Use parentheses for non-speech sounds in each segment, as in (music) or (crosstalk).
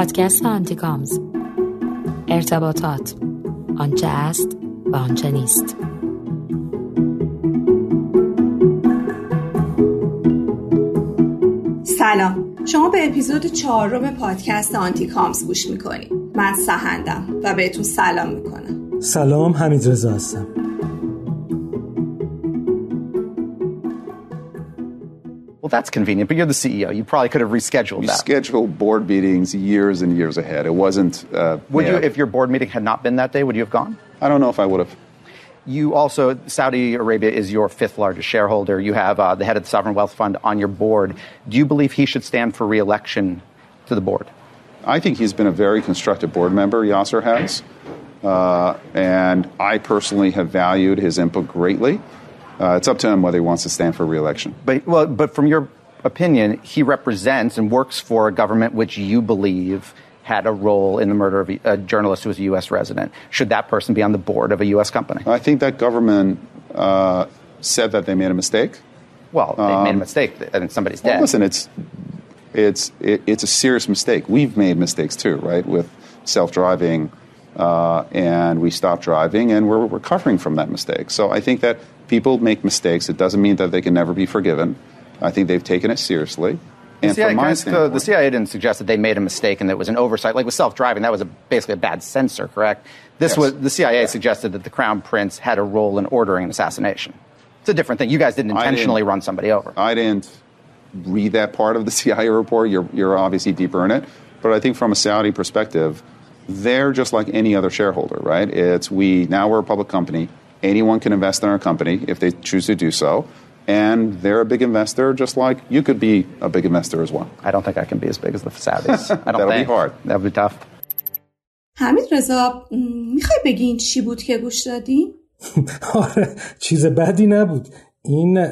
پادکست آنتیکامز. ارتباطات. آنچه است و آنچه نیست. سلام. شما به اپیزود چهارم پادکست آنتیکامز گوش می‌کنید. من سهندم و بهتون سلام می‌کنم. سلام حمید رضا هستم. Well, that's convenient, but you're the CEO. You probably could have rescheduled We that. scheduled board meetings years and years ahead. It wasn't. Uh, would you, if your board meeting had not been that day, would you have gone? I don't know if I would have. You also, Saudi Arabia is your fifth largest shareholder. You have uh, the head of the Sovereign Wealth Fund on your board. Do you believe he should stand for re-election to the board? I think he's been a very constructive board member. Yasser has, uh, and I personally have valued his input greatly. Uh, it's up to him whether he wants to stand for re-election. But well, but from your opinion, he represents and works for a government which you believe had a role in the murder of a, journalist who was a U.S. resident. Should that person be on the board of a U.S. company? I think that government uh, said that they made a mistake. Well, they made a mistake and somebody's Well, dead. listen, it's it's it, it's a serious mistake. We've made mistakes too, right? With self-driving, uh, and we stopped driving, and we're recovering from that mistake. So I think that people make mistakes. It doesn't mean that they can never be forgiven. I think they've taken it seriously. And The CIA, from my the, the CIA didn't suggest that they made a mistake and that it was an oversight. Like with self-driving, that was a, basically a bad sensor, correct? This Yes. was the CIA suggested that the crown prince had a role in ordering an assassination. It's a different thing. You guys didn't intentionally didn't- run somebody over. I didn't read that part of the CIA report. You're, you're obviously deeper in it. But I think from a Saudi perspective, they're just like any other shareholder, right? It's we, now we're a public company. Anyone can invest in our company if they choose to do so. And they're a big investor, just like you could be a big investor as well. I don't think I can be as big as the Saudis. I (laughs) don't That'll be think. hard. That'll be tough. حمید رضا میخوای بگین چی بود که گوش دادی؟ (laughs) آره چیز بدی نبود این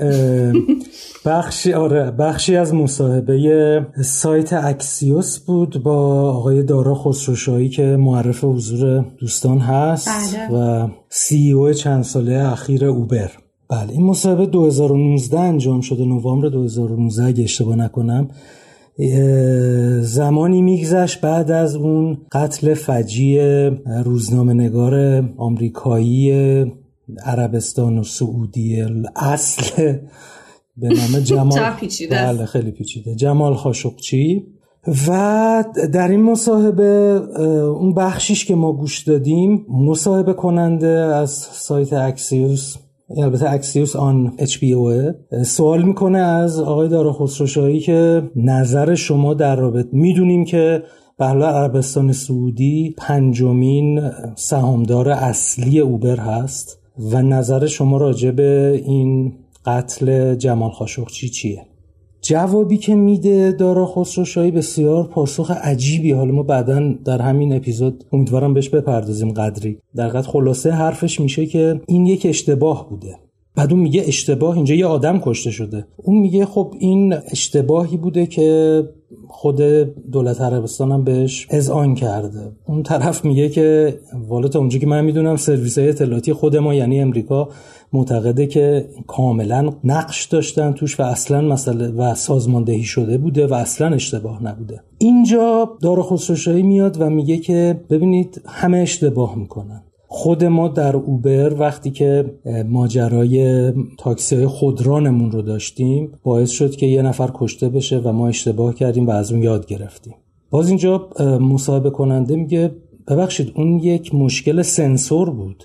بخشی آره بخشی از مصاحبه سایت اکسیوس بود با آقای دارا خسروشاهی که معرف حضور دوستان هست بله. و سی او چند ساله اخیر اوبر بله این مصاحبه 2019 انجام شده نوامبر 2019 اگه اشتباه نکنم زمانی میگذشت بعد از اون قتل فجی روزنامه نگار آمریکایی عربستان و سعودی اصل به نام (laughs) جمال. بله خیلی پیچیده. جمال خاشقچی. و در این مصاحبه اون بخشیش که ما گوش دادیم مصاحبه کننده از سایت اکسیوس البته اکسیوس آن HBO سوال می‌کنه از آقای دارا خسروشاهی که نظر شما در رابطه می‌دونیم که به هر حال عربستان سعودی پنجمین سهامدار اصلی اوبر هست. و نظر شما راجع به این قتل جمال خاشقچی چیه؟ جوابی که میده دارا خسروشاهی بسیار پاسخ عجیبی. حالا ما بعدا در همین اپیزود امیدوارم بهش بپردازیم قدری. در قد خلاصه حرفش میشه که این یک اشتباه بوده. بعد اون میگه اشتباه اینجا یه آدم کشته شده. اون میگه خب این اشتباهی بوده که خود دولت عربستان هم بهش اذعان کرده. اون طرف میگه که والا تا اونجا که من می‌دونم سرویس های اطلاعاتی خود ما یعنی امریکا معتقده که کاملا نقش داشتن توش و اصلا مسئله و سازماندهی شده بوده و اصلا اشتباه نبوده. اینجا دارا خسروشاهی میاد و میگه که ببینید همه اشتباه می‌کنن. خود ما در اوبر وقتی که ماجرای تاکسی خودرانمون رو داشتیم باعث شد که یه نفر کشته بشه و ما اشتباه کردیم و از اون یاد گرفتیم. باز اینجا مصاحبه کننده میگه ببخشید اون یک مشکل سنسور بود.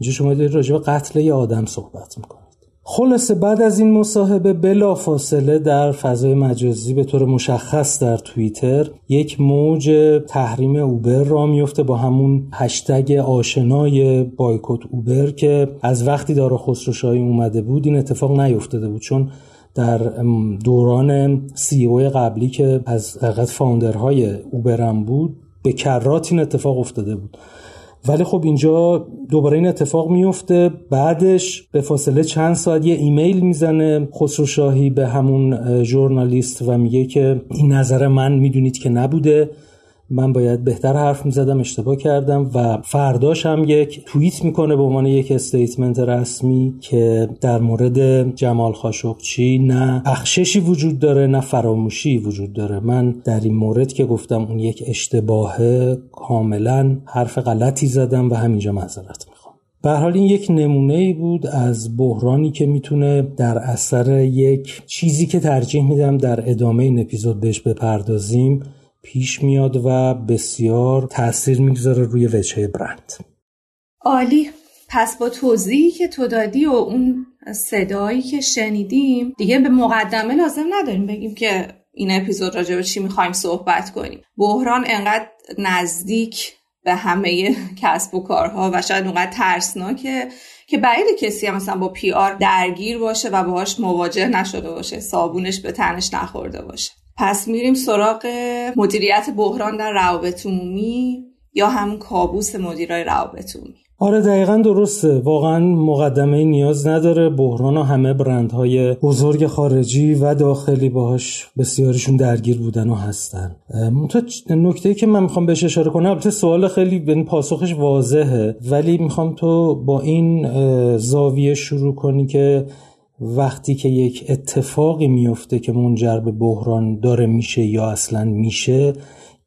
اینجا شما دارید راجع به قتل یه آدم صحبت می‌کنید. خلاصه بعد از این مصاحبه بلا فاصله در فضای مجازی به طور مشخص در توییتر یک موج تحریم اوبر را میفته با همون هشتگ آشنای بایکوت اوبر که از وقتی دارا خسروشاهی اومده بود این اتفاق نیفتاده بود چون در دوران سی او قبلی که از فاوندرهای اوبرم بود به کرات این اتفاق افتاده بود. ولی خب اینجا دوباره این اتفاق میفته. بعدش به فاصله چند ساعت یه ایمیل می‌زنه خسرو شاهی به همون ژورنالیست و میگه که این نظر من می‌دونید که نبوده. من باید بهتر حرف می‌زدم اشتباه کردم و فرداش هم یک توییت می‌کنه به عنوان یک استیتمنت رسمی که در مورد جمال خاشقچی نه بخششی وجود داره نه فراموشی وجود داره. من در این مورد که گفتم اون یک اشتباهه کاملا حرف غلطی زدم و همینجا معذرت می‌خوام. به حال این یک نمونه ای بود از بحرانی که می‌تونه در اثر یک چیزی که ترجیح میدم در ادامه این اپیزود بهش بپردازیم. پیش میاد و بسیار تاثیر می‌گذاره روی وجهه برند. عالی. پس با توضیحی که تو دادی و اون صدایی که شنیدیم دیگه به مقدمه لازم نداریم بگیم که این اپیزود راجع به چی می‌خوایم صحبت کنیم. بحران انقدر نزدیک به همه کسب و کارها و شاید اونقدر ترسناکه که بعید کسی هم مثلا با پی آر درگیر باشه و باهاش مواجه نشده باشه صابونش به تنش نخورده باشه. پس میریم سراغ مدیریت بحران در روابط عمومی یا همون کابوس مدیرای روابط عمومی آره دقیقا درسته. واقعا مقدمه نیاز نداره. بحران و همه برندهای بزرگ خارجی و داخلی باهاش بسیارشون درگیر بودن و هستن. نکته که من می‌خوام بهش اشاره کنم البته سوال خیلی به پاسخش واضحه ولی می‌خوام تو با این زاویه شروع کنی که وقتی که یک اتفاقی میفته که منجر به بحران داره میشه یا اصلا میشه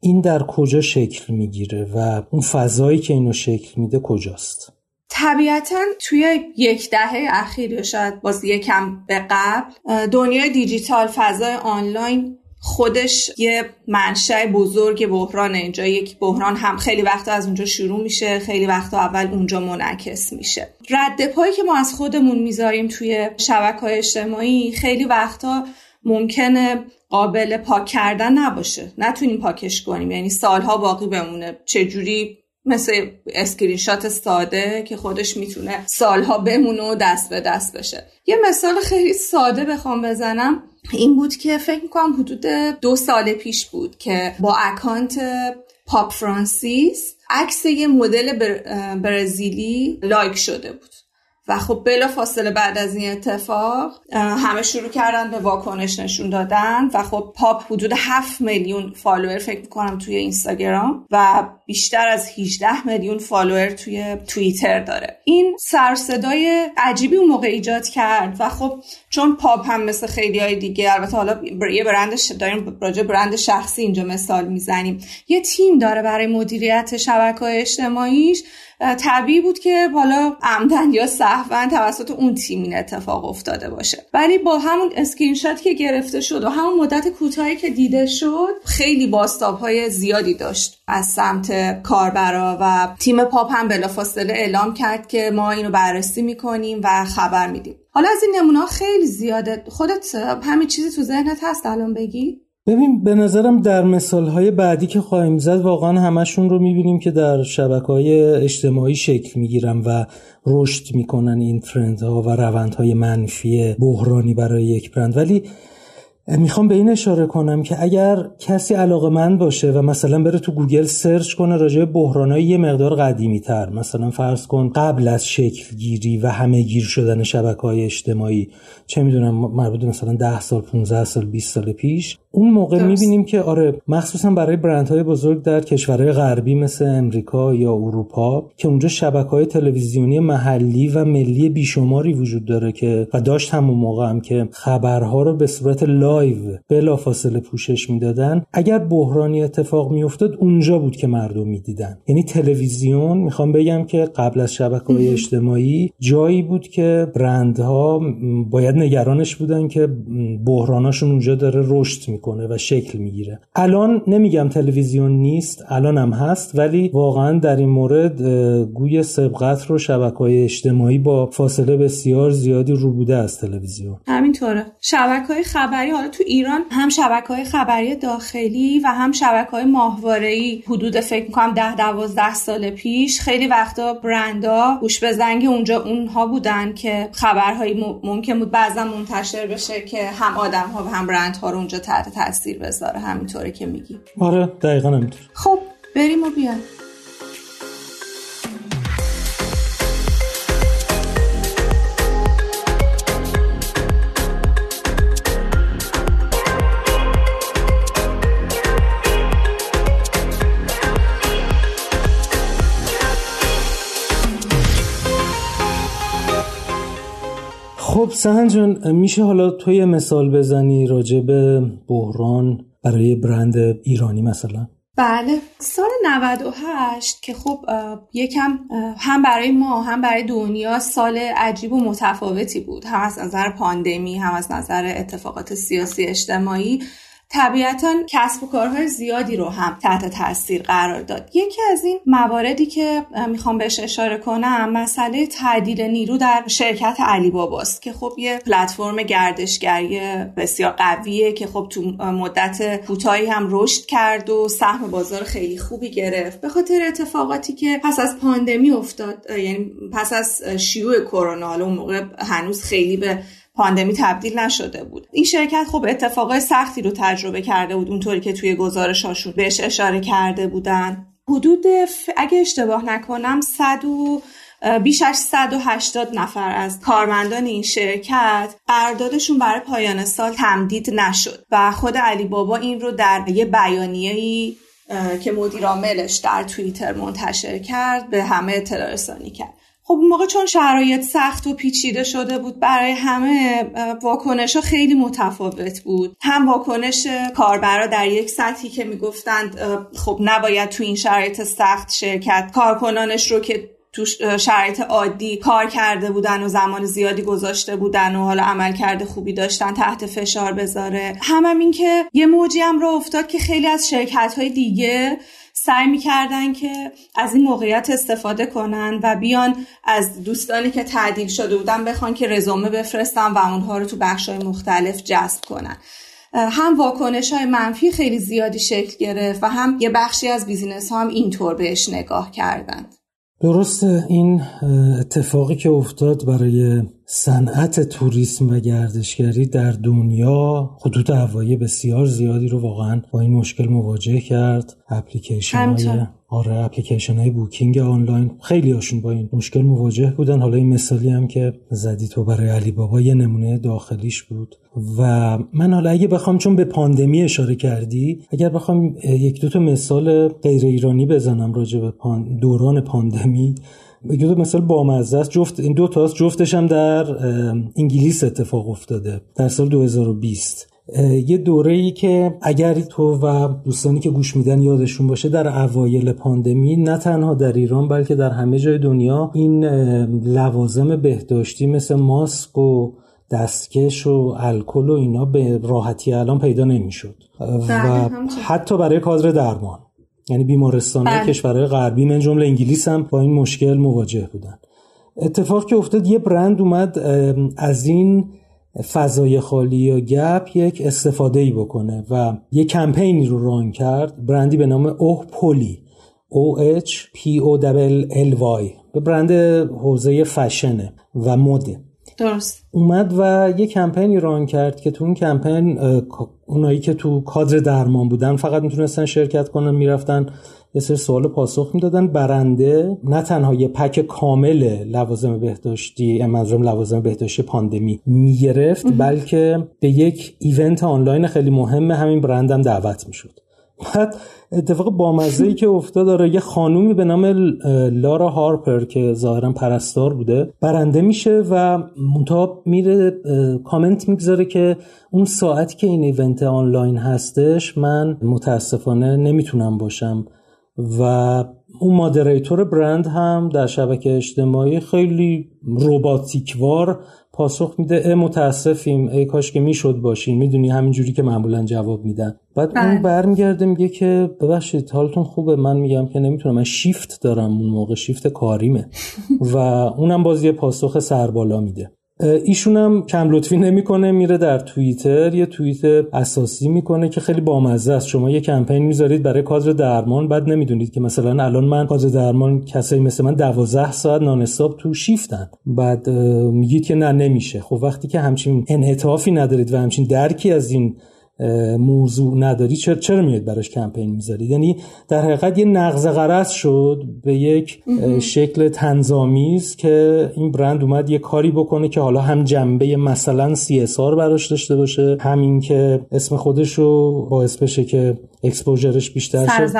این در کجا شکل می‌گیره و اون فضایی که اینو شکل میده کجاست؟ طبیعتا توی یک دهه اخیر یا شاید باز یکم به قبل دنیای دیجیتال فضای آنلاین خودش یه منشأ بزرگ بحران اینجا یک بحران هم خیلی وقتا از اونجا شروع میشه خیلی وقتا اول اونجا منعکس میشه. رد پایی که ما از خودمون می‌ذاریم توی شبکه های اجتماعی خیلی وقتا ممکنه قابل پاک کردن نباشه. نتونیم پاکش کنیم یعنی سالها باقی بمونه. چجوری مثل اسکرین شات ساده که خودش می‌تونه سالها بمونه و دست به دست بشه. یه مثال خیلی ساده بخوام بزنم. این بود که فکر می‌کنم حدود دو سال پیش بود که با account پاپ فرانسیس عکس یه مدل برزیلی like شده بود. و خب بلافاصله بعد از این اتفاق همه شروع کردن به واکنش نشون دادن و خب پاپ حدود 7 میلیون follower فکر می‌کنم توی اینستاگرام و بیشتر از 18 میلیون فالوور توی توییتر داره. این سر و صدای عجیبی اون موقع ایجاد کرد و خب چون پاپ هم مثل خیلی های دیگه البته حالا یه برند داریم راجع برند شخصی اینجا مثال می‌زنیم. یه تیم داره برای مدیریت شبکه های اجتماعیش طبیعی بود که حالا عمدا یا سهوا توسط اون تیم این اتفاق افتاده باشه. ولی با همون اسکرین شات که گرفته شد و همون مدت کوتاهی که دیده شد خیلی بازتاب های زیادی داشت از سمت کاربرا و تیم پاپ هم بلافاصله اعلام کرد که ما اینو بررسی می‌کنیم و خبر میدیم. حالا از این نمونه خیلی زیاده. خودت هم این چیزی تو ذهنت هست الان بگی؟ ببین به نظرم در مثالهای بعدی که خواهیم زد واقعا همشون رو می‌بینیم که در شبکه های اجتماعی شکل می‌گیرن و رشد می‌کنن این trend ها و روندهای منفی بحرانی برای یک برند. ولی می‌خوام به این اشاره کنم که اگر کسی علاقه‌مند باشه و مثلا بره تو گوگل search کنه راجع به بحرانای یه مقدار قدیمی تر مثلا فرض کن قبل از شکل گیری و همه گیر شدن شبکه های اجتماعی چه می‌دونم مربوط مثلا 10 سال 15 سال 20 سال پیش اون موقع می‌بینیم که آره مخصوصا برای برندهای بزرگ در کشورهای غربی مثل امریکا یا اروپا که اونجا شبکه های تلویزیونی محلی و ملی بیشماری وجود داره که وجود داشت همون موقع هم که خبرها رو به صورت live بلافاصله پوشش می‌دادن اگر بحرانی اتفاق میافتاد اونجا بود که مردم می‌دیدن. یعنی تلویزیون می‌خوام بگم که قبل از شبکه های اجتماعی جایی بود که برندها باید نگرانش می‌بودن که بحراناشون اونجا داره رشد می‌کنه و شکل می‌گیره. الان نمیگم تلویزیون نیست الان هم هست ولی واقعا در این مورد گوی سبقت رو شبکه های اجتماعی با فاصله بسیار زیادی ربوده از تلویزیون. همینطوره. شبکه های خبری حالا تو ایران هم شبکه های خبری داخلی و هم شبکه های ماهواره حدود فکر می‌کنم ده دوازده سال پیش خیلی وقتا برندا گوش به زنگ اونجا اونها بودن که خبرهایی ممکن بود بعضا منتشر بشه که هم آدم ها و هم برندها رو اونجا تحت تاثیر بذاره همینطوره که میگی. آره دقیقا همینطور. خب بریم و بیایم. خب سهن جان میشه حالا توی مثال بزنی راجع به بحران برای برند ایرانی مثلا؟ بله سال 98 که خب یکم هم برای ما هم برای دنیا سال عجیب و متفاوتی بود. هم از نظر پاندمی هم از نظر اتفاقات سیاسی اجتماعی. طبیعتا کسب و کارهای زیادی رو هم تحت تاثیر قرار داد. یکی از این مواردی که می‌خوام بهش اشاره کنم مسئله تعدیل نیرو در شرکت علی باباست که خب یه پلتفرم گردشگری بسیار قویه که خب تو مدت کوتاهی هم رشد کرد و سهم بازار خیلی خوبی گرفت. به خاطر اتفاقاتی که پس از پاندمی افتاد یعنی پس از شیوع کرونا اون موقع هنوز خیلی به پاندمی تبدیل نشده بود. این شرکت خب اتفاقای سختی رو تجربه کرده بود اونطوری که توی گزارشاشون بهش اشاره کرده بودن. حدود اگه اشتباه نکنم صد و بیش از 180 نفر از کارمندان این شرکت قراردادشون برای پایان سال تمدید نشد و خود علی بابا این رو در یه بیانیه‌ای که مدیرعاملش در توییتر منتشر کرد به همه اطلاع رسانی کرد. خب اون موقع چون شرایط سخت و پیچیده شده بود برای همه واکنش ها خیلی متفاوت بود. هم واکنش کاربرا در یک سطحی که می‌گفتند خب نباید تو این شرایط سخت شرکت کارکنانش رو که تو شرایط عادی کار کرده بودن و زمان زیادی گذاشته بودن و حالا عمل کرده خوبی داشتن تحت فشار بذاره. هم, هم این که یه موجی هم رو افتاد که خیلی از شرکت های دیگه سعی می‌کردن که از این موقعیت استفاده کنن و بیان از دوستانی که تعدیل شده بودن بخوان که رزومه بفرستن و اونها رو تو بخش های مختلف جذب کنن. هم واکنش های منفی خیلی زیادی شکل گرفت و هم یه بخشی از business ها هم اینطور بهش نگاه کردند. درست این اتفاقی که افتاد برای صنعت توریسم و گردشگری در دنیا خطوط هوایی بسیار زیادی رو واقعا با این مشکل مواجه کرد. اپلیکیشن های آره اپلیکیشن های booking online خیلی هاشون با این مشکل مواجه بودن. حالا این مثالی هم که زدی تو برای علی بابا یه نمونه داخلیش بود. و من حالا اگه بخوام چون به پاندمی اشاره کردی اگر بخوام یک دو تا مثال غیر ایرانی بزنم راجع به دوران پاندمی دو مثال بامزه است جفت این دو تاست جفتش هم در انگلیس اتفاق افتاده در سال 2020 یه دوره ای که اگر تو و دوستانی که گوش میدن یادشون باشه در اوایل پاندمی نه تنها در ایران بلکه در همه جای دنیا این لوازم بهداشتی مثل ماسک و دستکش و الکل و اینا به راحتی الان پیدا نمی‌شد. و بله، حتی برای کادر درمان. یعنی بیمارستان بله. کشورهای غربی من جمله انگلیس هم با این مشکل مواجه بودن اتفاق که افتاد یه برند اومد از این فضای خالی یا گپ یک استفاده ای بکنه و یه کمپینی رو ران کرد برندی به نام اوه پولی. O H P O L Y. به برند حوزه فشنه و مده. درست. اومد و یه کمپینی ران کرد که تو اون کمپین اونایی که تو کادر درمان بودن فقط می‌تونستن شرکت کنن می‌رفتن یه سری سوال پاسخ می‌دادن. برنده نه تنها یه پک کامل لوازم بهداشتی منظورم لوازم بهداشتی پاندمی می‌گرفت بلکه به یک ایونت آنلاین خیلی مهم همین برندم دعوت می‌شد. بعد اتفاق بامزه ای که افتاد داره یه خانومی به نام لارا هارپر که ظاهرا پرستار بوده برنده میشه و منتها میره کامنت می‌گذاره که اون ساعتی که این ایونت آنلاین هستش من متاسفانه نمی‌تونم باشم. و اون مادریتور برند هم در شبکه اجتماعی خیلی روباتیکوار پاسخ میده. متاسفیم. ای کاش که می‌شد باشین. می‌دونی همینجوری که معمولا جواب میدن. بعد اون بله. برمیگرده میگه که ببخشید حالتون خوبه. من میگم که نمی‌تونم. من شیفت دارم اون موقع. شیفت کاریمه. (laughs) و اونم باز یه پاسخ سربالا میده. ایشون هم کم لطفی نمی‌کنه میره در توییتر یه توییت اساسی می‌کنه که خیلی بامزه است. شما یه کمپین می‌ذارید برای کادر درمان بعد نمی‌دونید که مثلا الان من کادر درمان کسایی مثل من 12 ساعت نان تو شیفتن. بعد میگید که نه نمیشه. خب وقتی که همچین انعطافی ندارید و همچین درکی از این موضوع نداری چرا چرا میاد براش کمپین می‌ذاری؟ یعنی در حقیقت یه نقض قرض شد به یک شکل تنظامیز که این برند اومد یه کاری بکنه که حالا هم جنبه مثلا CSR براش داشته باشه همین که اسم خودش رو باعث بشه که اکسپوژرش بیشتر شد.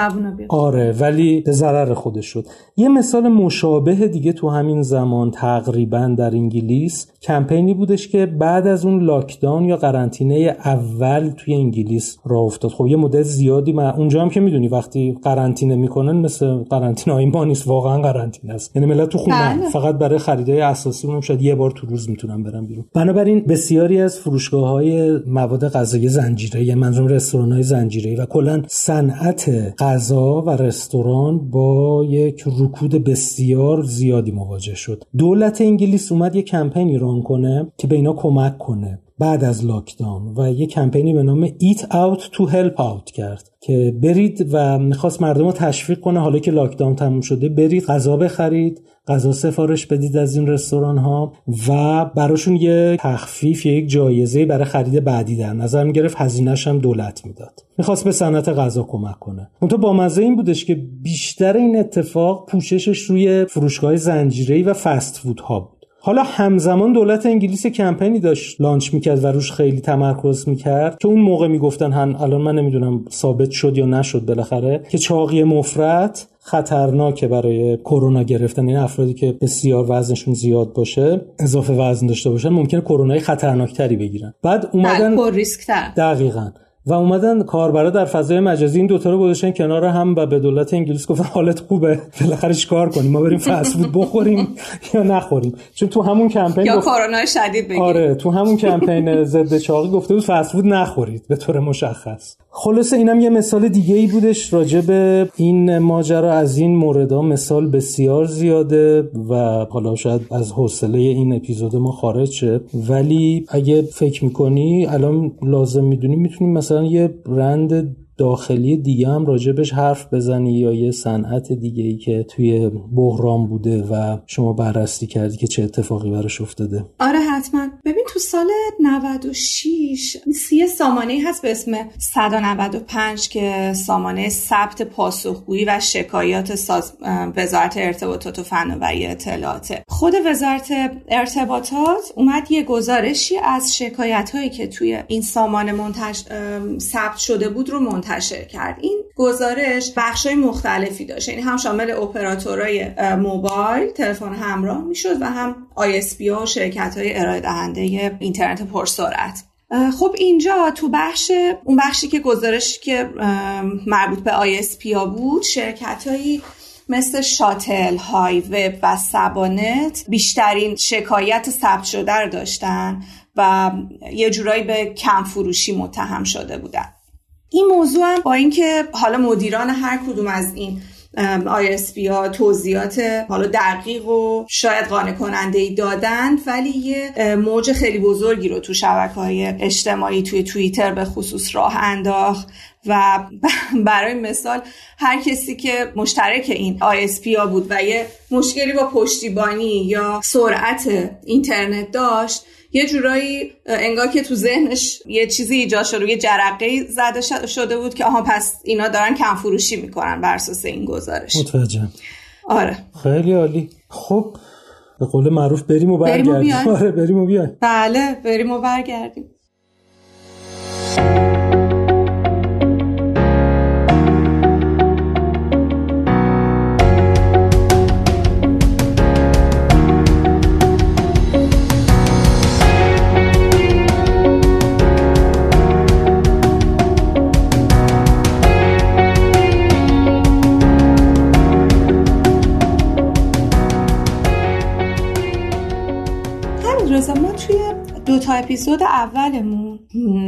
آره ولی به ضرر خودش شد. یه مثال مشابه دیگه تو همین زمان تقریبا در انگلیس کمپینی بودش که بعد از اون لاکداون یا قرنطینه اول توی انگلیس راه افتاد. خب یه مدت زیادی من اونجا هم که می‌دونی وقتی قرنطینه می‌کنن مثل قرنطینه های ما نیست واقعا قرنطینه است. یعنی ملت تو خونه بله. فقط برای خریدای اساسی اونم شاید یه بار تو روز می‌تونن برن بیرون. بنابراین بسیاری از فروشگاه های مواد غذایی زنجیره یعنی منظورم رستوران های زنجیره و صنعت غذا و رستوران با یک رکود بسیار زیادی مواجه شد. دولت انگلیس اومد یه کمپینی ران کنه که به اینا کمک کنه. بعد از لاکداون و یه کمپینی به نام Eat Out to Help Out کرد که برید و می‌خواست مردم رو تشویق کنه. حالا که لاکداون تموم شده برید غذا بخرید غذا سفارش بدید از این رستوران ها و براشون یه تخفیف یا یک جایزه برای خرید بعدی در نظر می‌گرفت. هزینهش هم دولت می‌داد. می‌خواست به صنعت غذا کمک کنه. اون با مزه این بودش که بیشتر این اتفاق پوششش روی فروشگاه زنجیره‌ای و فست فود ها بود. حالا همزمان دولت انگلیس کمپینی داشت لانچ می‌کرد و روش خیلی تمرکز می‌کرد که اون موقع می‌گفتن هن الان من نمی‌دونم ثابت شد یا نشد بالاخره که چاقی مفرط خطرناکه برای کرونا گرفتن. این افرادی که بسیار وزنشون زیاد باشه اضافه وزن داشته باشن ممکنه کرونای خطرناکتری بگیرن. بعد اومدن پر ریسک تر دقیقاً. و اومدن کاربرا در فضای مجازی این دوتا رو گذاشتن کنار هم و به دولت انگلیس گفتن حالت خوبه بالاخره چیکار کنیم؟ ما بریم فست فود بخوریم یا نخوریم؟ چون تو همون کمپین یا کرونا شدید بگیریم آره تو همون کمپین ضد چاقی گفته بود فست فود نخورید به طور مشخص. خلاصه اینم یه مثال دیگه ای بودش راجع به این ماجرا. از این موردا مثال بسیار زیاده و حالا شاید از حوصله این اپیزود ما خارج شه. ولی اگه فکر می‌کنی الان لازم می‌دونی می‌تونیم مثلا یه برند داخلی دیگه هم راجبش حرف بزنی یا یه صنعت دیگه ای که توی بحران بوده و شما بررسی کردی که چه اتفاقی براش افتاده؟ آره حتما. ببین تو سال 96 سی سامانه هست به اسم 195 که سامانه ثبت پاسخگویی و شکایات ساز... وزارت ارتباطات و فناوری اطلاعاته. خود وزارت ارتباطات اومد یه گزارشی از شکایت هایی که توی این سامانه منتش... ثبت شده بود رو منتشر منتشر کرد. این گزارش بخشای مختلفی داشت. یعنی هم شامل اپراتورهای موبایل تلفن همراه می‌شد و هم ISP ها و شرکت های ارائه دهنده اینترنت پرسرعت خب اینجا تو بخش اون بخشی که گزارش که مربوط به ISP ها بود شرکت هایی مثل شاتل های وب و سبانت بیشترین شکایت ثبت شده رو داشتن و یه جورایی به کم فروشی متهم شده بودن. این موضوع هم با اینکه حالا مدیران هر کدوم از این ISP ها توضیحات حالا دقیق و شاید قانع کننده ای دادند ولی یه موج خیلی بزرگی رو تو شبکه های اجتماعی توی توییتر به خصوص راه انداخت و (laughs) برای مثال هر کسی که مشترک این ISP ها بود و یه مشکلی با پشتیبانی یا سرعت اینترنت داشت یه جورایی انگار که تو ذهنش یه چیزی ایجاد شده یه جرقه زده شده بود که آها پس اینا دارن کم فروشی می‌کنن بر اساس این گزارش. متوجه آره. خیلی عالی. خب به قول معروف بریم و برگردیم. آره بریم و بیایم. بله بریم و برگردیم. دو اپیزود اولمون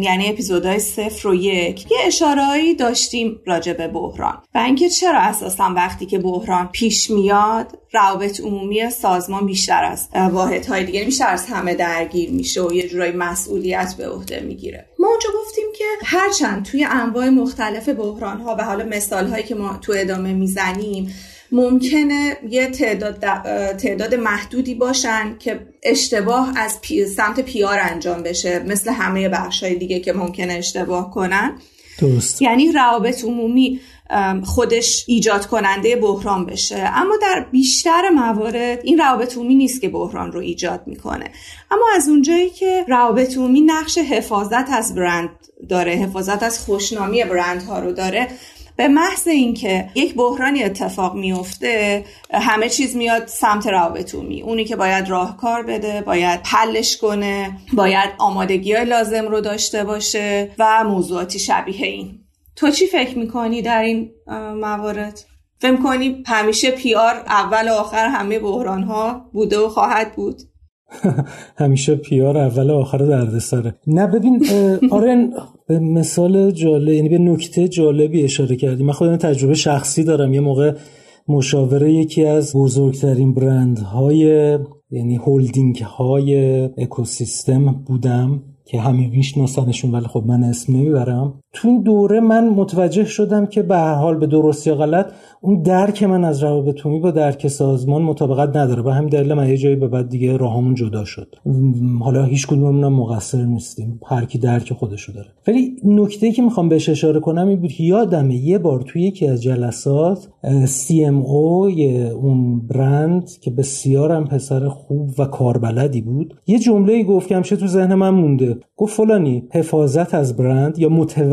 یعنی اپیزودهای صفر و یک یه اشارهایی داشتیم راجع به بحران. و اینکه چرا اساسا وقتی که بحران پیش میاد روابط عمومی سازمان بیشتر از واحدهای دیگه بیشتر از همه درگیر میشه و یه جورایی مسئولیت به عهده می‌گیره. ما اونجا گفتیم که هرچند توی انواع مختلف بحران ها و حالا مثال هایی که ما تو ادامه می‌زنیم ممکنه یه تعداد, تعداد محدودی باشن که اشتباه از پی... سمت پیار انجام بشه مثل همه بخش های دیگه که ممکنه اشتباه کنن. درست. یعنی روابط عمومی خودش ایجاد کننده بحران بشه. اما در بیشتر موارد این روابط عمومی نیست که بحران رو ایجاد می‌کنه. اما از اونجایی که روابط عمومی نقش حفاظت از برند داره حفاظت از خوشنامی برندها رو داره به محض اینکه یک بحرانی اتفاق میفته همه چیز میاد سمت روابط عمومی اونی که باید راهکار بده باید حلش کنه باید آمادگی لازم رو داشته باشه و موضوعاتی شبیه این. تو چی فکر می‌کنی در این موارد؟ فکر کنی همیشه پیار اول و آخر همه بحران ها بوده و خواهد بود؟ (laughs) همیشه پیار اول و آخر دردسره. نه ببین آره به مثال جالب یعنی به نکته جالبی اشاره کردی. من خودم تجربه شخصی دارم. یه موقع مشاوره یکی از بزرگترین برندهای یعنی هولدینگ های اکوسیستم بودم که همه میشناسنشون ولی خب من اسم نمی‌برم. تو این دوره من متوجه شدم که به هر حال به درست یا غلط اون درک من از روابط عمومی با درک سازمان مطابقت نداره به همین دلیل من یه جایی به بعد دیگه راهمون جدا شد. حالا هیچ کدوممون مقصر نیستیم. هر کی درک خودشو داره. ولی نکته که می‌خوام بهش اشاره کنم این بود یادمه یه بار توی یکی از جلسات CMO اون برند که بسیارم پسر خوب و کاربلدی بود یه جمله گفت که همیشه تو ذهن من مونده. گفت فلانی حفاظت از برند یا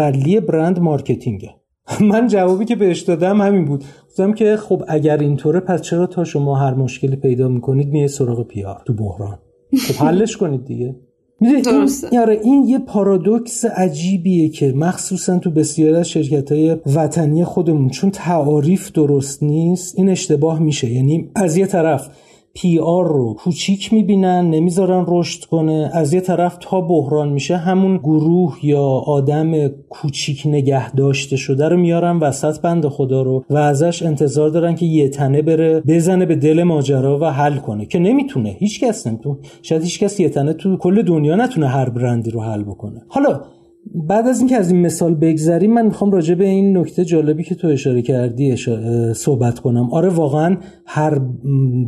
متولی برند مارکتینگه. (laughs) من جوابی که بهش دادم همین بود. گفتم که خب اگر اینطوره پس چرا تا شما هر مشکلی پیدا می‌کنید میه سراغ پیار تو بحران؟ خب (laughs) حلش کنید دیگه. این, یاره این یه پارادوکس عجیبیه که مخصوصا تو بسیاری از شرکت های وطنی خودمون چون تعاریف درست نیست این اشتباه میشه. یعنی از یه طرف پی آر رو کوچیک می‌بینن نمی‌ذارن رشد کنه. از یه طرف تا بحران میشه همون گروه یا آدم کوچیک نگه داشته شده رو میارن وسط بند خدا رو و ازش انتظار دارن که یه تنه بره بزنه به دل ماجرا و حل کنه که نمی‌تونه. هیچ کس نمی‌تونه. شاید هیچ کس یه تنه تو کل دنیا نتونه هر برندی رو حل بکنه. حالا بعد از اینکه از این مثال بگذریم من می‌خوام راجع به این نکته جالبی که تو اشاره کردی صحبت کنم. آره واقعا هر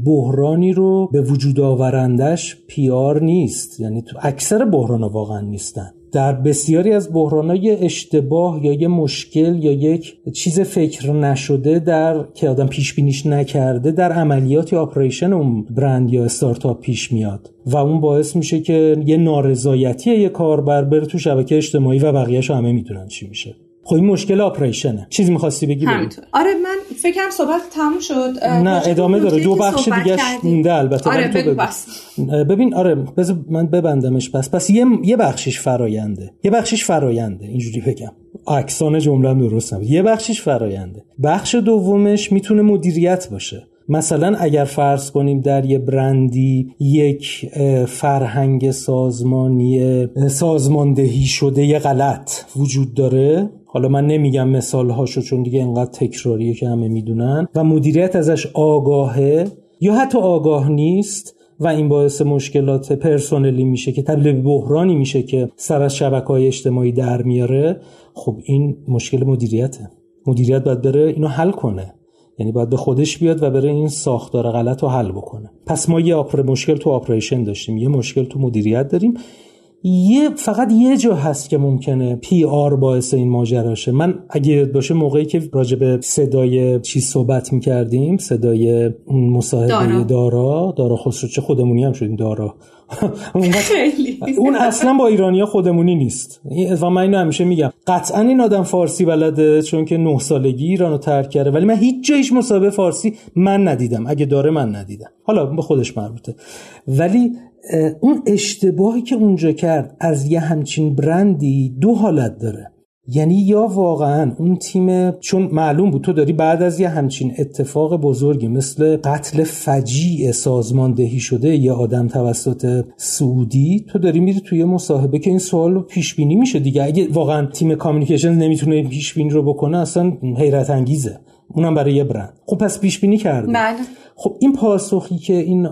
بحرانی رو به وجود آورندش پیار نیست. یعنی تو اکثر بحران واقعا نیستن. در بسیاری از بحرانای اشتباه یا یه مشکل یا یک چیز فکر نشده در که آدم پیش بینیش نکرده در عملیات یا آپریشن اون برند یا استارتاپ پیش میاد. و اون باعث میشه که یه نارضایتی یه کاربر بره تو شبکه اجتماعی و بقیهش همه می‌دونن چی میشه. خب این مشکل آپریشنه چیزی می‌خواستی بگی همینطور. آره من فکرم صحبت تموم شد. نه ادامه داره. دو بخش دیگه مونده البته آره بگو بس. ببین آره بذار من ببندمش. پس پس یه یه بخشش فراینده یه بخشش فراینده اینجوری بگم. اکسان جمله درست نبود. یه بخشش فراینده بخش دومش می‌تونه مدیریت باشه. مثلا اگر فرض کنیم در یه برندی یک فرهنگ سازمانی سازماندهی شده یه غلط وجود داره حالا من نمیگم مثال هاشو چون دیگه انقدر تکراریه که همه می‌دونن. و مدیریت ازش آگاهه یا حتی آگاه نیست و این باعث مشکلات پرسونلی میشه که تبدیل به بحرانی میشه که سر از شبکه های اجتماعی در میاره. خب این مشکل مدیریته. مدیریت باید بره اینو حل کنه. یعنی باید به خودش بیاد و بره این ساختار غلط رو حل بکنه. پس ما یه آپر مشکل تو operation داشتیم. یه مشکل تو مدیریت داریم. یه فقط یه جا هست که ممکنه PR باعث این ماجرا شه من اگه باشه موقعی که راجع به صدای چیز صحبت می‌کردیم صدای اون مصاحبه دارا. دارا خسرو چه خودمونی هم شدیم دارا. (laughs) اون اصلا با ایرانیا خودمونی نیست. و من اینو همیشه میگم. قطعا این آدم فارسی بلده چون که نه سالگی ایرانو ترک کرده. ولی من هیچ جایش مصاحبه فارسی من ندیدم. اگه داره من ندیدم. حالا به خودش مربوطه. ولی اون اشتباهی که اونجا کرد از یه همچین برندی دو حالت داره. یعنی یا واقعا اون تیم چون معلوم بود تو داری بعد از یه همچین اتفاق بزرگی مثل قتل فجیع سازماندهی شده یه آدم توسط سعودی تو داری میری توی مصاحبه که این سوال رو پیش بینی میشه دیگه. اگه واقعا تیم کامیکیشن نمی‌تونه پیش بینی رو بکنه اصلا حیرت انگیزه. اونم برای یه برند. خب پس پیش بینی کرده بله. خب این پاسخی که این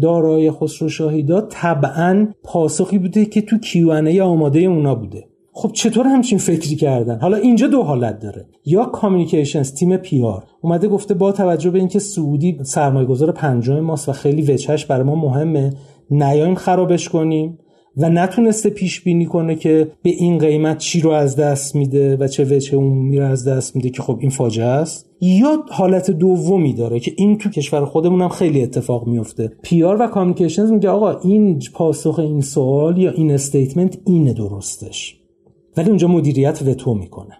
دارای خسروشاهی داد طبعا پاسخی بوده که تو Q&A آماده اونا بوده. خب چطور همچین فکری کردن؟ حالا اینجا دو حالت داره. یا communications تیم PR اومده گفته با توجه به اینکه سعودی سرمایه گذار پنجم ماست و خیلی وجهش برای ما مهمه نیایم خرابش کنیم. و نتونسته پیش بینی کنه که به این قیمت چی رو از دست میده و چه وجه‌ای اون ور از دست میده که خب این فاجعه است. یا حالت دومی داره که این تو کشور خودمون هم خیلی اتفاق میفته. PR و communications میگه آقا این پاسخ این سوال یا این statement اینه درستش. ولی اونجا مدیریت وتو می‌کنه.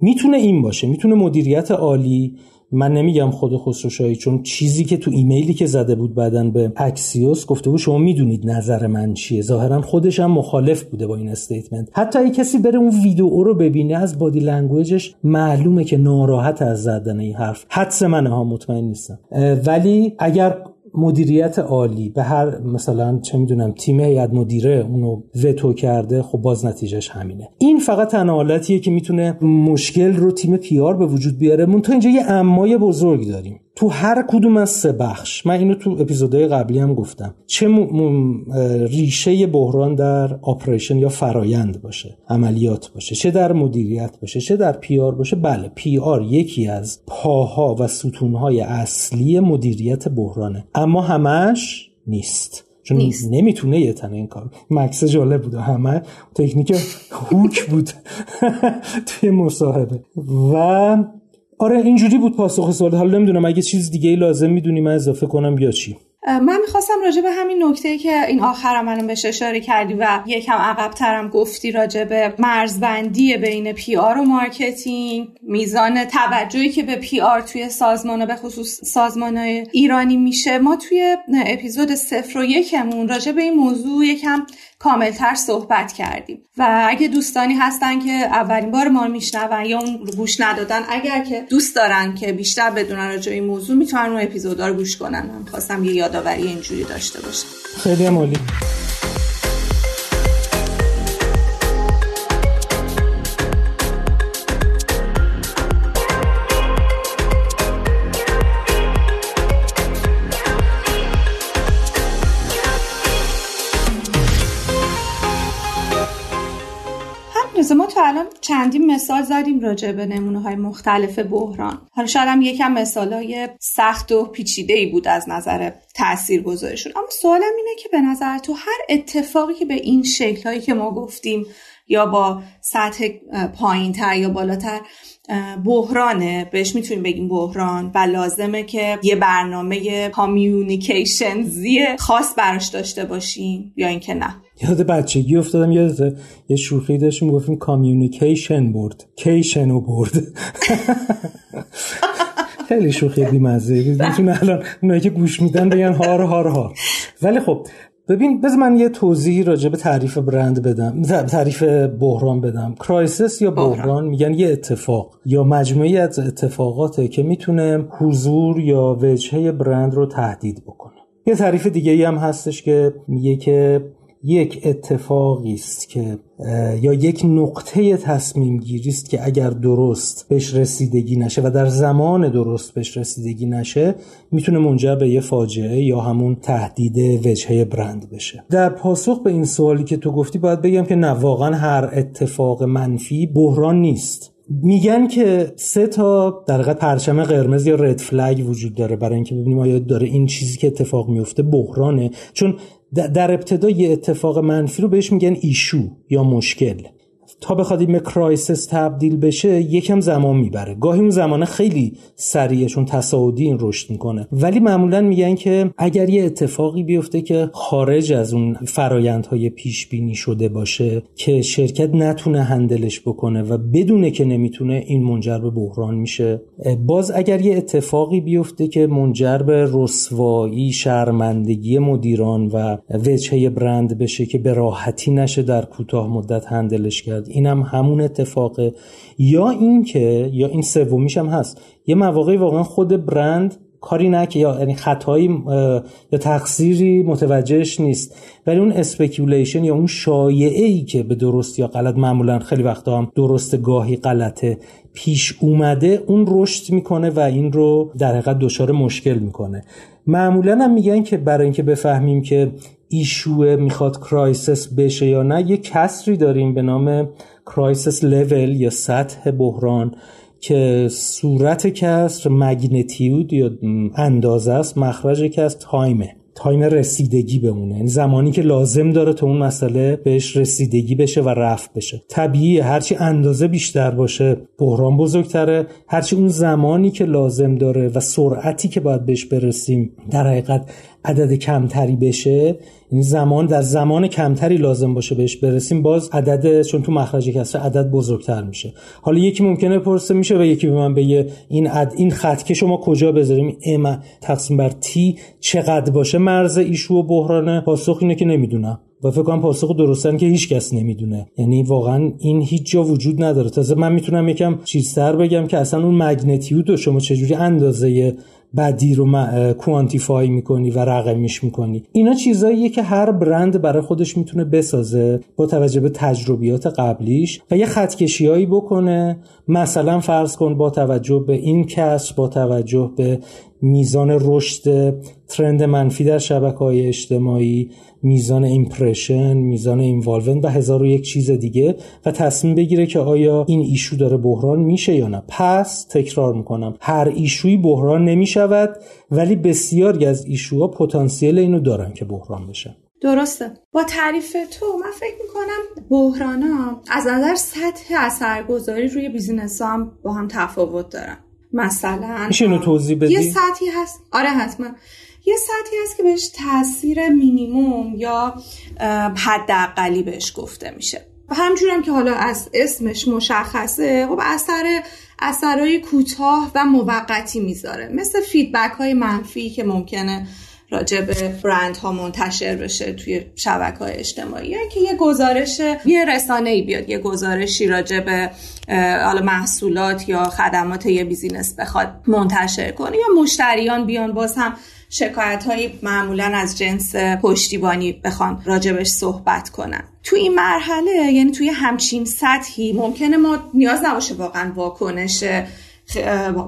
می‌تونه این باشه. می‌تونه مدیریت عالی من نمیگم خود خسروشاهی چون چیزی که تو ایمیلی که زده بود بعدا به اکسیوس گفته بود شما می‌دونید نظر من چیه. ظاهرا خودش هم مخالف بوده با این statement. حتی اگه کسی بره اون ویدیو رو ببینه از body language ش معلومه که ناراحته از زدن این حرف. حدس منه ها مطمئن نیستم. ولی اگر مدیریت عالی به هر مثلا چه می‌دونم تیم هیئت مدیره اونو وتو کرده خب باز نتیجهش همینه. این فقط تنها حالتیه که می‌تونه مشکل رو تیم PR به وجود بیاره. منتها اینجا یه اما ی بزرگ داریم. تو هر کدوم از سه بخش من اینو تو اپیزودهای قبلی هم گفتم چه ریشه بحران در آپریشن یا فرایند باشه عملیات باشه چه در مدیریت باشه چه در پیار باشه بله پیار یکی از پاها و ستونهای اصلی مدیریت بحرانه. اما همش نیست. چون نیست. نمی‌تونه یه تنه این کار مکس جالب بود همه تکنیک هوک بود (laughs) توی مصاحبه. و آره اینجوری بود پاسخ سوال. حالا نمی‌دونم اگه چیز دیگه ای لازم می‌دونی من اضافه کنم یا چی؟ من می‌خواستم راجع به همین نکته که این آخرم بهش اشاره کردی و یکم عقب ترم گفتی راجع به مرزبندی بین PR و marketing میزان توجهی که به PR توی سازمان به خصوص سازمان ایرانی میشه. ما توی اپیزود صفر و یکمون راجع به این موضوع یکم کاملتر صحبت کردیم. و اگه دوستانی هستن که اولین بار ما رو میشنون یا اون گوش ندادن اگر که دوست دارن که بیشتر بدونن راجع این موضوع می‌تونن اون اپیزودا رو گوش کنن. من خواستم یه یادآوری اینجوری داشته باشم. خیلی عالی. مثال زدیم راجع به نمونه های مختلف بحران. حالا شاید هم یکم مثال های سخت و پیچیده ای بود از نظر تأثیر گذارشون اما سوالم اینه که به نظر تو هر اتفاقی که به این شکل هایی که ما گفتیم یا با سطح پایین تر یا بالاتر بحرانه. بهش می‌تونیم بگیم بحران و لازمه که یه برنامه کامیونیکیشنزی خاص براش داشته باشیم یا اینکه نه. یاد بچگی افتادم یاد یه شوخی داشتیم گفتیم کامیونیکیشن برد. کیشن و برد. (laughs) خیلی شوخی بیمزه. می‌تونه الان اونایی که گوش میدن بگن هار هار هار. ولی خب ببین بذار من یه توضیحی راجع به تعریف برند بدم تعریف بحران بدم. کرایسیس یا بحران میگن یه اتفاق یا مجموعی از اتفاقاته که می‌تونه حضور یا وجهه برند رو تهدید بکنه. یه تعریف دیگه ای هم هستش که میگه که یک اتفاقی است که یا یک نقطه تصمیم گیری است که اگر درست بهش رسیدگی نشه و در زمان درست بهش رسیدگی نشه می‌تونه منجر به یه فاجعه یا همون تهدید وجهه برند بشه. در پاسخ به این سوالی که تو گفتی باید بگم که نه واقعا هر اتفاق منفی بحران نیست. میگن که سه تا در پرچم قرمز یا red flag وجود داره برای اینکه ببینیم آیا داره این چیزی که اتفاق میفته بحرانه. چون در ابتدا یه اتفاق منفی رو بهش میگن issue یا مشکل. تا بخواد این crisis تبدیل بشه یکم زمان می‌بره. گاهی اون زمانه خیلی سریعشون تصاعدی این رشد می‌کنه. ولی معمولا میگن که اگر یه اتفاقی بیفته که خارج از اون فرایندهای پیش بینی شده باشه که شرکت نتونه handle ش بکنه و بدونه که نمی‌تونه این منجر به بحران میشه. باز اگر یه اتفاقی بیفته که منجر به رسوایی شرمندگی مدیران و وجهه برند بشه که به راحتی نشه در کوتاه مدت handle ش کرد اینم همون اتفاقه. یا اینکه یا این سومیش هم هست. یه مواقعی واقعا خود برند کاری نکرده یا یعنی خطایی یا تقصیری متوجهش نیست. ولی اون speculation یا اون شایعه ای که به درست یا غلط معمولا خیلی وقتا هم درست گاهی غلطه پیش اومده اون رشد می‌کنه و این رو در حقیقت دچار مشکل می‌کنه. معمولا هم میگن که برای اینکه بفهمیم که issue ه می‌خواد crisis بشه یا نه یه کسری داریم به نام crisis level یا سطح بحران که صورت کسر magnitude یا اندازه است مخرج کسر time ه time رسیدگیمونه. این زمانی که لازم داره تو اون مسئله بهش رسیدگی بشه و رفع بشه. طبیعی هرچی اندازه بیشتر باشه بحران بزرگتره هرچی اون زمانی که لازم داره و سرعتی که باید بهش برسیم در حقیقت عدد کمتری بشه این زمان در زمان کمتری لازم باشه بهش برسیم باز عدد چون تو مخرج کسر عدد بزرگتر میشه. حالا یکی ممکنه پرسه میشه و یکی به من بگه این عد این خط که شما کجا بذاریم؟ ام تقسیم بر تی چقدر باشه؟ مرز ایشو و بحرانه پاسخ اینه که نمی‌دونم. و فکر کنم پاسخ درستن که هیچ کس نمی‌دونه. یعنی واقعا این هیچ جا وجود نداره. تازه من می‌تونم یکم چیزتر بگم که اصلا اون مگنتیود رو شما چجوری اندازه بدی رو quantify می‌کنی و رقمیش می‌کنی. اینا چیزاییه که هر برند برای خودش می‌تونه بسازه با توجه به تجربیات قبلیش و یه خطکشیایی بکنه. مثلا فرض کن با توجه به این کسر با توجه به میزان رشد trend منفی در شبکه های اجتماعی میزان impression میزان involvement و هزار و یک چیز دیگه و تصمیم بگیره که آیا این issue داره بحران میشه یا نه. پس تکرار می‌کنم هر issue ی بحران نمی‌شود ولی بسیاری از issue ها پتانسیل اینو دارن که بحران بشن. درسته. با تعریف تو من فکر می‌کنم بحران ها از نظر سطح اثرگذاری روی business هم با هم تفاوت دارن. مثلا. میشه اینو توضیح بدی؟ یه سطحی هست. آره حتما. یه سطحی هست که بهش تاثیر مینیموم یا حداقلی بهش گفته میشه. و همجورم که حالا از اسمش مشخصه خب اثر اثرهای کوتاه و موقتی می‌ذاره. مثل feedback های منفی که ممکنه راجع به برند ها منتشر بشه توی شبکه های اجتماعی. یعنی که یه گزارش یه رسانه ای بیاد یه گزارشی راجع به حالا محصولات یا خدمات یه business بخواد منتشر کنه. یا مشتریان بیان باز هم شکایت های معمولا از جنس پشتیبانی بخوان راجبش صحبت کنن. تو این مرحله یعنی توی همچین سطحی ممکنه ما نیاز نباشه واقعا واکنش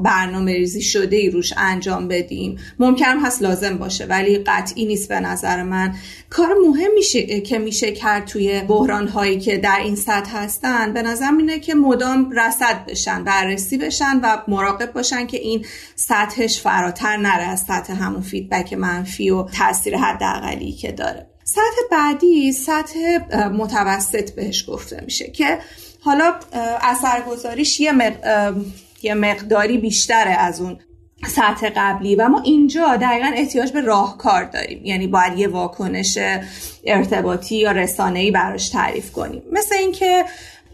برنامه ریزی شده ای روش انجام بدیم. ممکن هست لازم باشه ولی قطعی نیست به نظر من. کار مهم میشه که میشه کرد توی بحران هایی که در این سطح هستن. به نظر اینه که مدام رصد بشن بررسی بشن و مراقب باشن که این سطحش فراتر نره از سطح همون فیدبک منفی و تاثیر حداقلی که داره. سطح بعدی سطح متوسط بهش گفته میشه که حالا اثرگذاریش یه یه مقداری بیشتره از اون سطح قبلی و ما اینجا دقیقا احتیاج به راهکار داریم. یعنی باید یه واکنش ارتباطی یا رسانه‌ای براش تعریف کنیم. مثل اینکه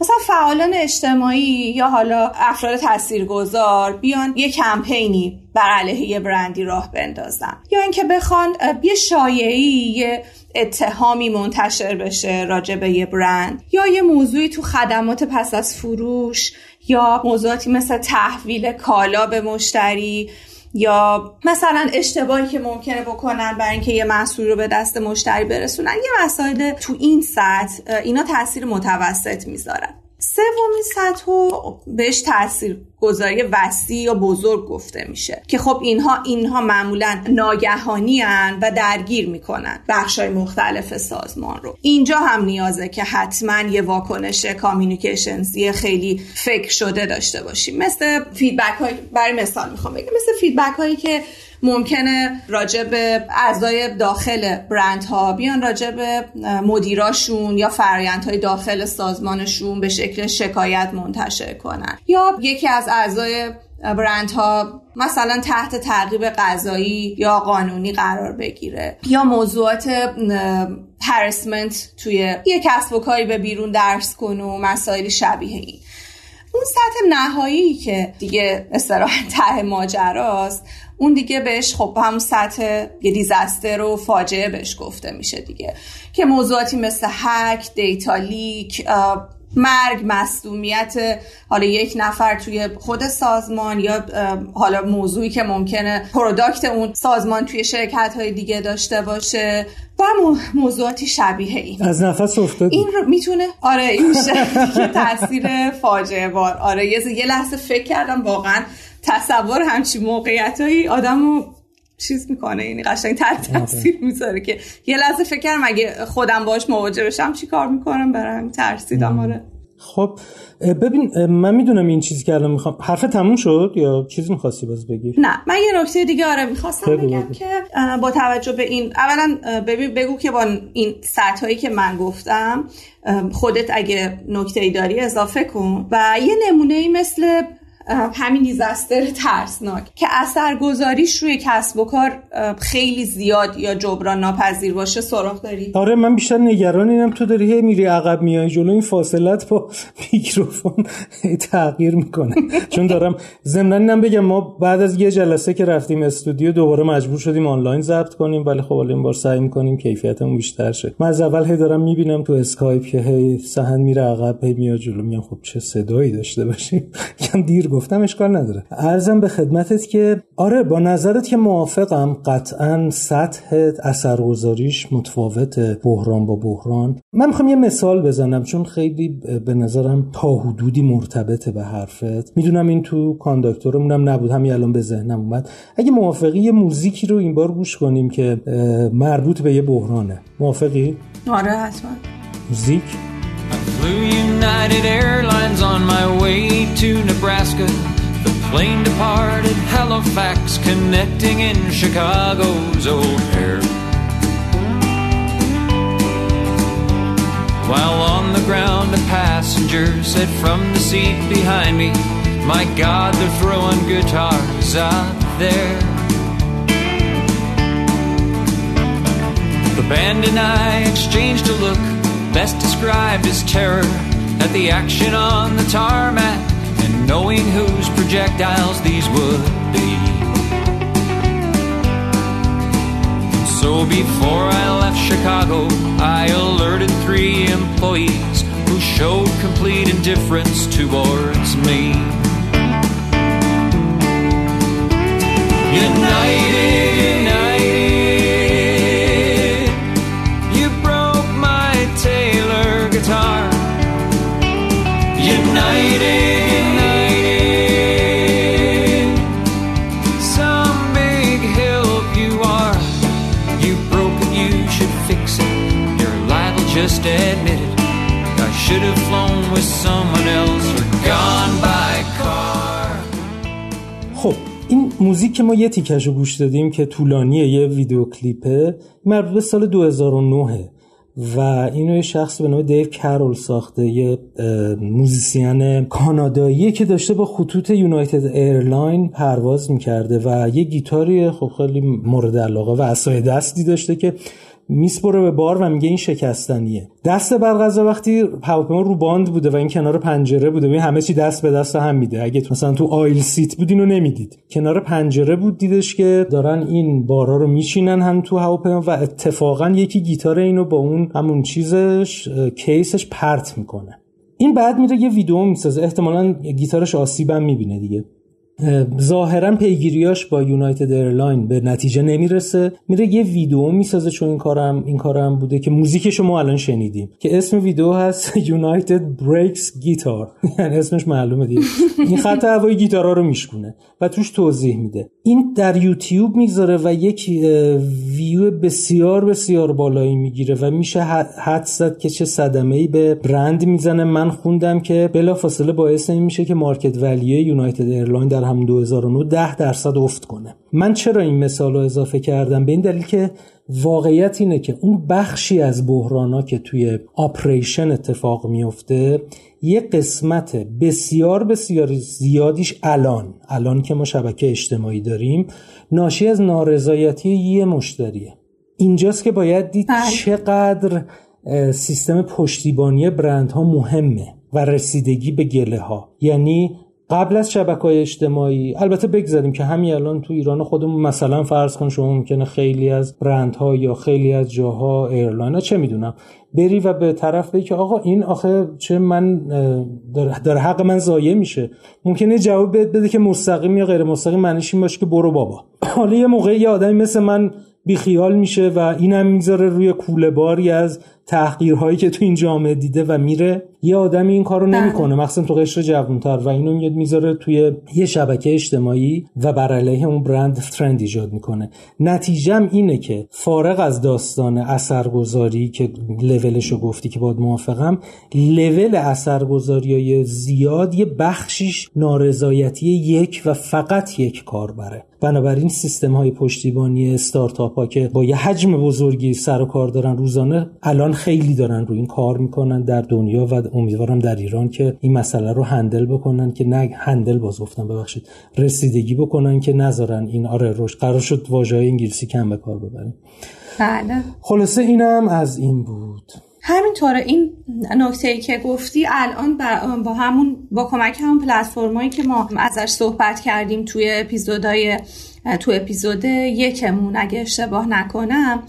مثلا فعالان اجتماعی یا حالا افراد تاثیرگذار بیان یه کمپینی بر علیه یه برندی راه بندازن. یا اینکه بخوان یه شایعی یه اتهامی منتشر بشه راجع به یه برند. یا یه موضوعی تو خدمات پس از فروش یا موضوعاتی مثل تحویل کالا به مشتری یا مثلا اشتباهی که ممکنه بکنن برای اینکه یه محصول رو به دست مشتری برسونن. یه مسائل تو این سطح اینا تاثیر متوسط می‌ذارن. سومین سطح بهش تاثیر گذاری وسیع یا بزرگ گفته میشه که خب اینها اینها معمولا ناگهانی و درگیر می‌کنن بخشای مختلف سازمان رو. اینجا هم نیازه که حتما یه واکنش communications ی خیلی فکر شده داشته باشیم. مثل feedback های برای مثال می‌خوام بگم. مثل feedback هایی که ممکنه راجع به اعضای داخل برند ها بیان راجع به مدیراشون یا های داخل سازمانشون به شکل شکایت منتشر کنن. یا یکی از اعضای برندها مثلا تحت تعقیب قضایی یا قانونی قرار بگیره. یا موضوعات هرسمنت توی یک کسب و کاری به بیرون درس کن و مسائل شبیه این. اون سطح نهایی که دیگه استراحت ته ماجراست اون دیگه بهش خب هم سطح یه دیزستر و فاجعه بهش گفته میشه دیگه. که موضوعاتی مثل هک دیتا لیک مرگ مصدومیت حالا یک نفر توی خود سازمان یا حالا موضوعی که ممکنه پروداکت اون سازمان توی شرکت های دیگه داشته باشه و موضوعاتی شبیه این. از نفس افتاد این رو می‌تونه آره این میشه تاثیر فاجعه بار. آره یه لحظه فکر کردم واقعا تصور همچی موقعیت هایی آدم رو چیز می‌کنه. یعنی قشنگ تر آره. تاثیر می‌ذاره که یه لحظه فکر کردم اگه خودم باش مواجه بشم چی کار می‌کنم؟ همین ترسیدم. آره. خب ببین من می‌دونم این چیزی که الان می‌خوام. حرف تموم شد یا چیزی می‌خواستی باز بگی؟ نه من یه نکته دیگه آره می‌خواستم بگم که با توجه به این اولا ببین بگو که با این سطح هایی که من گفتم خودت اگه نکته ای داری اضافه کن. و یه نمونه ای مثل همین دیزاستر ترسناک که اثرگذاریش روی کسب و کار خیلی زیاد یا جبران ناپذیر باشه. سراغ داری؟ آره من بیشتر نگران اینم. تو داری هی میری عقب میای جلو این فاصلت با (laughs) میکروفون تغییر می‌کنه. چون دارم ضمن اینم بگم ما بعد از یه جلسه که رفتیم استودیو دوباره مجبور شدیم آنلاین ضبط کنیم. ولی خب این بار سعی می‌کنیم کیفیتمون بیشتر شه. من از اول هی دارم می‌بینم تو اسکایپ که هی سهند میره عقب هی میاد جلو. میام خب چه صدایی داشته باشیم؟ (laughs) کم دیر گفتم اشکال نداره. عرضم به خدمتت که آره با نظرت که موافقم قطعا سطح اثرگذاریش متفاوت بحران با بحران. من می‌خوام یه مثال بزنم چون خیلی به نظرم تا حدودی مرتبطه به حرفت. می‌دونم این تو کانداکتورمونم نبود همین الان به ذهنم اومد. اگه موافقی یه موزیکی رو این بار گوش کنیم که مربوط به یه بحرانه. موافقی؟ آره حتما. موزیک؟ United Airlines on my way to Nebraska. The plane departed Halifax, connecting in Chicago's O'Hare. While on the ground, a passenger said from the seat behind me, My God, they're throwing guitars out there. The band and I exchanged a look best described as terror at the action on the tarmac and knowing whose projectiles these would be. So before I left Chicago, I alerted three employees who showed complete indifference towards me. United, united, خب این موزیک که ما یه تیکش رو گوش دادیم که طولانیه یه ویدیو کلیپه. مربوط به سال 2009 و اینو یه شخص به نام دیو کرول ساخته یه musician کانادایی که داشته با خطوط United Airlines پرواز می‌کرده و یه گیتاری خب خیلی مورد علاقه و اسای دستی داشته که میسپره به بار و میگه این شکستنیه. دست بر قضا وقتی هواپیما رو باند بوده و این کنار پنجره بوده و همه چی دست به دست هم میده. اگه مثلا تو aisle seat بود اینو نمی‌دید. کنار پنجره بود دیدش که دارن این بارا رو میچینن هم تو هواپیما و اتفاقا یکی گیتار اینو با اون همون چیزش case ش پرت می‌کنه. این بعد میره یه ویدیو می‌سازه. احتمالا گیتارش آسیبم می‌بینه دیگه. ظاهرا پیگیریاش با United Airlines به نتیجه نمی‌رسه. میره یه ویدیو می‌سازه چون این کارم این کارم بوده که موزیکشو ما الان شنیدیم. که اسم ویدیو هست (laughs) United Breaks Guitars (laughs) یعنی اسمش معلومه دیگه. این خط هوایی گیتارا رو میشکونه و توش توضیح میده. این در یوتیوب می‌ذاره و یک ویو بسیار بسیار بالایی می‌گیره و میشه حدس زد که چه صدمه ای به برند می‌زنه. من خوندم که بلافاصله باعث این میشه که market value United Airline در همون 2009 10 درصد افت کنه. من چرا این مثال رو اضافه کردم؟ به این دلیل که واقعیت اینه که اون بخشی از بحرانا که توی operation اتفاق میفته یه قسمت بسیار بسیار زیادیش الان. الان که ما شبکه اجتماعی داریم ناشی از نارضایتی یه مشتریه. اینجاست که باید دید چقدر سیستم پشتیبانی برندها مهمه و رسیدگی به گله ها یعنی قبل از شبکه های اجتماعی البته بگذاریم که همین الان تو ایران خودمون مثلا فرض کن شما ممکنه خیلی از برندها یا خیلی از جاها ایرلاین ها چه می‌دونم بری و به طرف بگی که آقا این آخه چه من داره حق من ضایع میشه. ممکنه جواب بده که مستقیم یا غیر مستقیم معنیش این باشه که برو بابا. (clears throat) حالا یه موقع یه آدمی مثل من بیخیال میشه و اینم می‌ذاره روی کوله باری از تحقیرهایی که تو این جامعه دیده و میره. یه آدمی این کارو بله. نمی‌کنه. مخصوصا تو قشر جوانتر. و اینو میاد می‌ذاره توی یه شبکه اجتماعی و بر علیه اون برند ترند ایجاد می‌کنه. نتیجم اینه که فارغ از داستان اثرگذاری که لولشو گفتی که باید موافقم لول اثرگذاری های زیاد یه بخشیش نارضایتی یک و فقط یک کاربره. بنابراین سیستم های پشتیبانی استارتاپ ها که با یه حجم بزرگی سر و کار دارن روزانه الان خیلی دارن روی این کار می‌کنن در دنیا و امیدوارم در ایران که این مسئله رو هندل بکنن که نه هندل باز گفتم ببخشید رسیدگی بکنن که نذارن این آره روش قرار شد واژه انگلیسی کم به کار ببریم. بله. خلاصه اینم از این بود. همینطوره. این نکته ای که گفتی الان با, همون با کمک همون پلتفرمایی که ما ازش صحبت کردیم توی اپیزودای تو اپیزود یکمون اگه اشتباه نکنم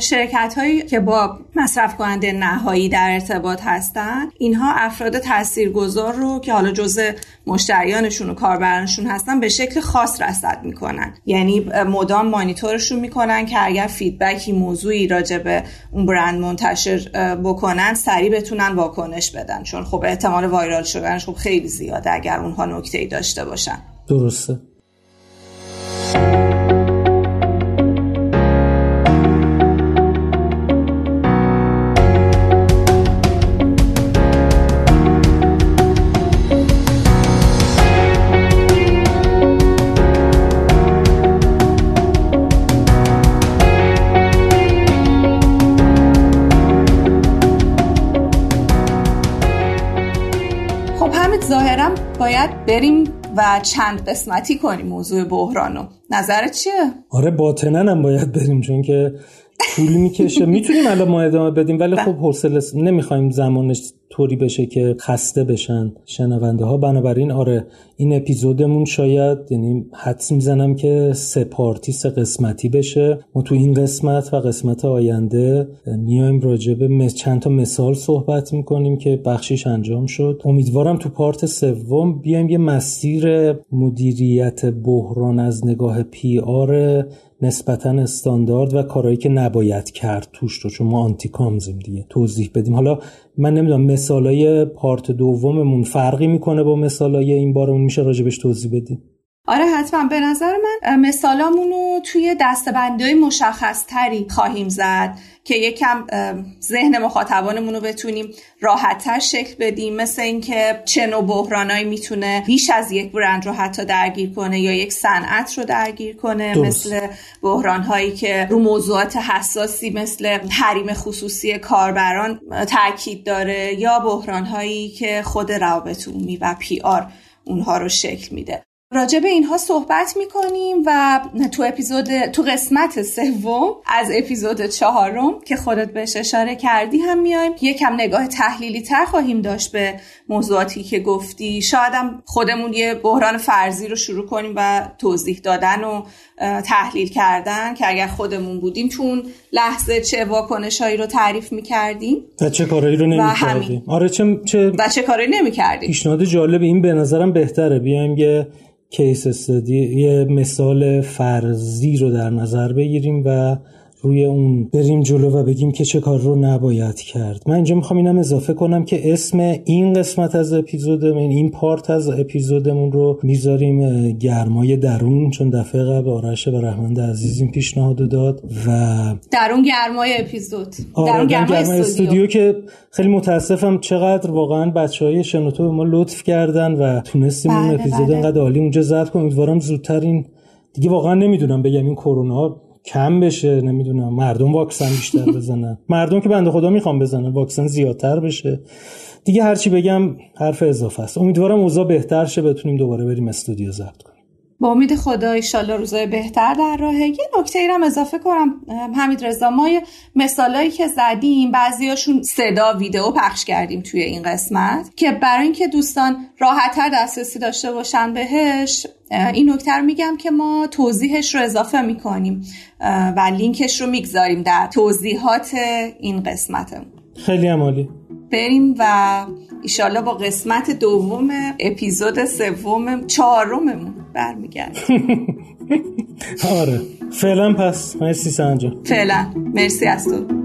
شرکت هایی که با مصرف کننده نهایی در ارتباط هستن اینها افراد تاثیرگذار رو که حالا جزء مشتریانشون و کاربرانشون هستن به شکل خاص رصد می‌کنن. یعنی مدام مانیتورشون می‌کنن که اگر فیدبکی موضوعی راجع به اون برند منتشر بکنن سریع بتونن واکنش بدن. چون خب احتمال وایرال شدنش خب خیلی زیاده اگر اونها نکته ای داشته باشن. درسته. بریم و چند قسمتی کنیم موضوع بحرانو نظرت چیه؟ آره باطنن هم باید بریم چون که طول می‌کشه. می‌تونیم الان ما ادامه بدیم ولی خب حوصله نمی‌خوایم زمانش طوری بشه که خسته بشن شنونده ها. بنابراین آره این اپیزودمون شاید یعنی حدس می‌زنم که سه پارتی سه قسمتی بشه. ما تو این قسمت و قسمت آینده میایم راجع به چند تا مثال صحبت می‌کنیم که بخشیش انجام شد. امیدوارم تو پارت سوم بیایم یه مسیر مدیریت بحران از نگاه پی آر نسبتا استاندارد و کارهایی که نباید کرد توش رو چون ما آنتی کامزیم دیگه. توضیح بدیم. حالا من نمی‌دونم مثالای پارت دوممون فرقی می‌کنه با مثالای این بارمون؟ میشه راجبش توضیح بدیم آره حتما. به نظر من مثالامون رو توی دستبندی مشخص تری خواهیم زد که یکم ذهن مخاطبانمون رو بتونیم راحتتر شکل بدیم. مثل اینکه چه نوع بحرانایی می‌تونه بیش از یک برند رو حتی درگیر کنه یا یک صنعت رو درگیر کنه. درست. مثل بحران هایی که رو موضوعات حساسی مثل حریم خصوصی کاربران تاکید داره یا بحران هایی که خود روابط عمومی و پی آر اونها رو شکل میده. راجع به اینها صحبت می‌کنیم و تو اپیزود تو قسمت سوم از اپیزود چهارم که خودت بهش اشاره کردی هم میایم. یکم نگاه تحلیلی تر خواهیم داشت به موضوعاتی که گفتی. شاید هم خودمون یه بحران فرضی رو شروع کنیم و توضیح دادن و تحلیل کردن که اگر خودمون بودیم تو لحظه چه واکنشهایی رو تعریف می‌کردیم و چه کارایی رو نمی‌کردیم. آره چه, چه و چه کارایی نمی‌کردیم. پیشنهاد جالب این به نظرم بهتره. بیایم یه کیس استادی یه مثال فرضی رو در نظر بگیریم و روی اون بریم جلو و بگیم که چه کار رو نباید کرد من اینجا می‌خوام اینم اضافه کنم که اسم این قسمت از اپیزودمون این پارت از اپیزودمون رو می‌ذاریم گرمای درون چون دفعه قبل آرش و رحمند عزیز این پیشنهاد داد و درون گرمای اپیزود آره درون گرمای, گرمای استودیو. استودیو که خیلی متاسفم چقدر واقعا بچه های شنوتو به ما لطف کردن و تونستیم اون بله، اپیزود بله. انقدر عالی اونجا ضبط کنیم امیدوارم زودتر این دیگه واقعا نمی‌دونم بگم این کرونا کم بشه نمی‌دونم. مردم واکسن بیشتر بزنن. مردم که بنده خدا می‌خوام بزنن واکسن زیادتر بشه. دیگه هرچی بگم حرف اضافه است. امیدوارم اوضاع بهتر شه بتونیم دوباره بریم استودیو ضبط کنیم. با امید خدا ایشالله روزای بهتر در راهه. یه نکته ای هم اضافه کنم حمید رضا ما مثالایی که زدیم بعضیاشون صدا ویدیو پخش کردیم توی این قسمت که برای اینکه دوستان راحتتر دسترسی داشته باشن بهش این نکته رو میگم که ما توضیحش رو اضافه می‌کنیم و لینکش رو می‌گذاریم در توضیحات این قسمتمون خیلی عمالی. بریم و ایشالله با قسمت دوم اپیزود سوم چهارممون برمیگردیم (laughs) آره. فعلا پس. مرسی سنجا فعلا. مرسی از تو.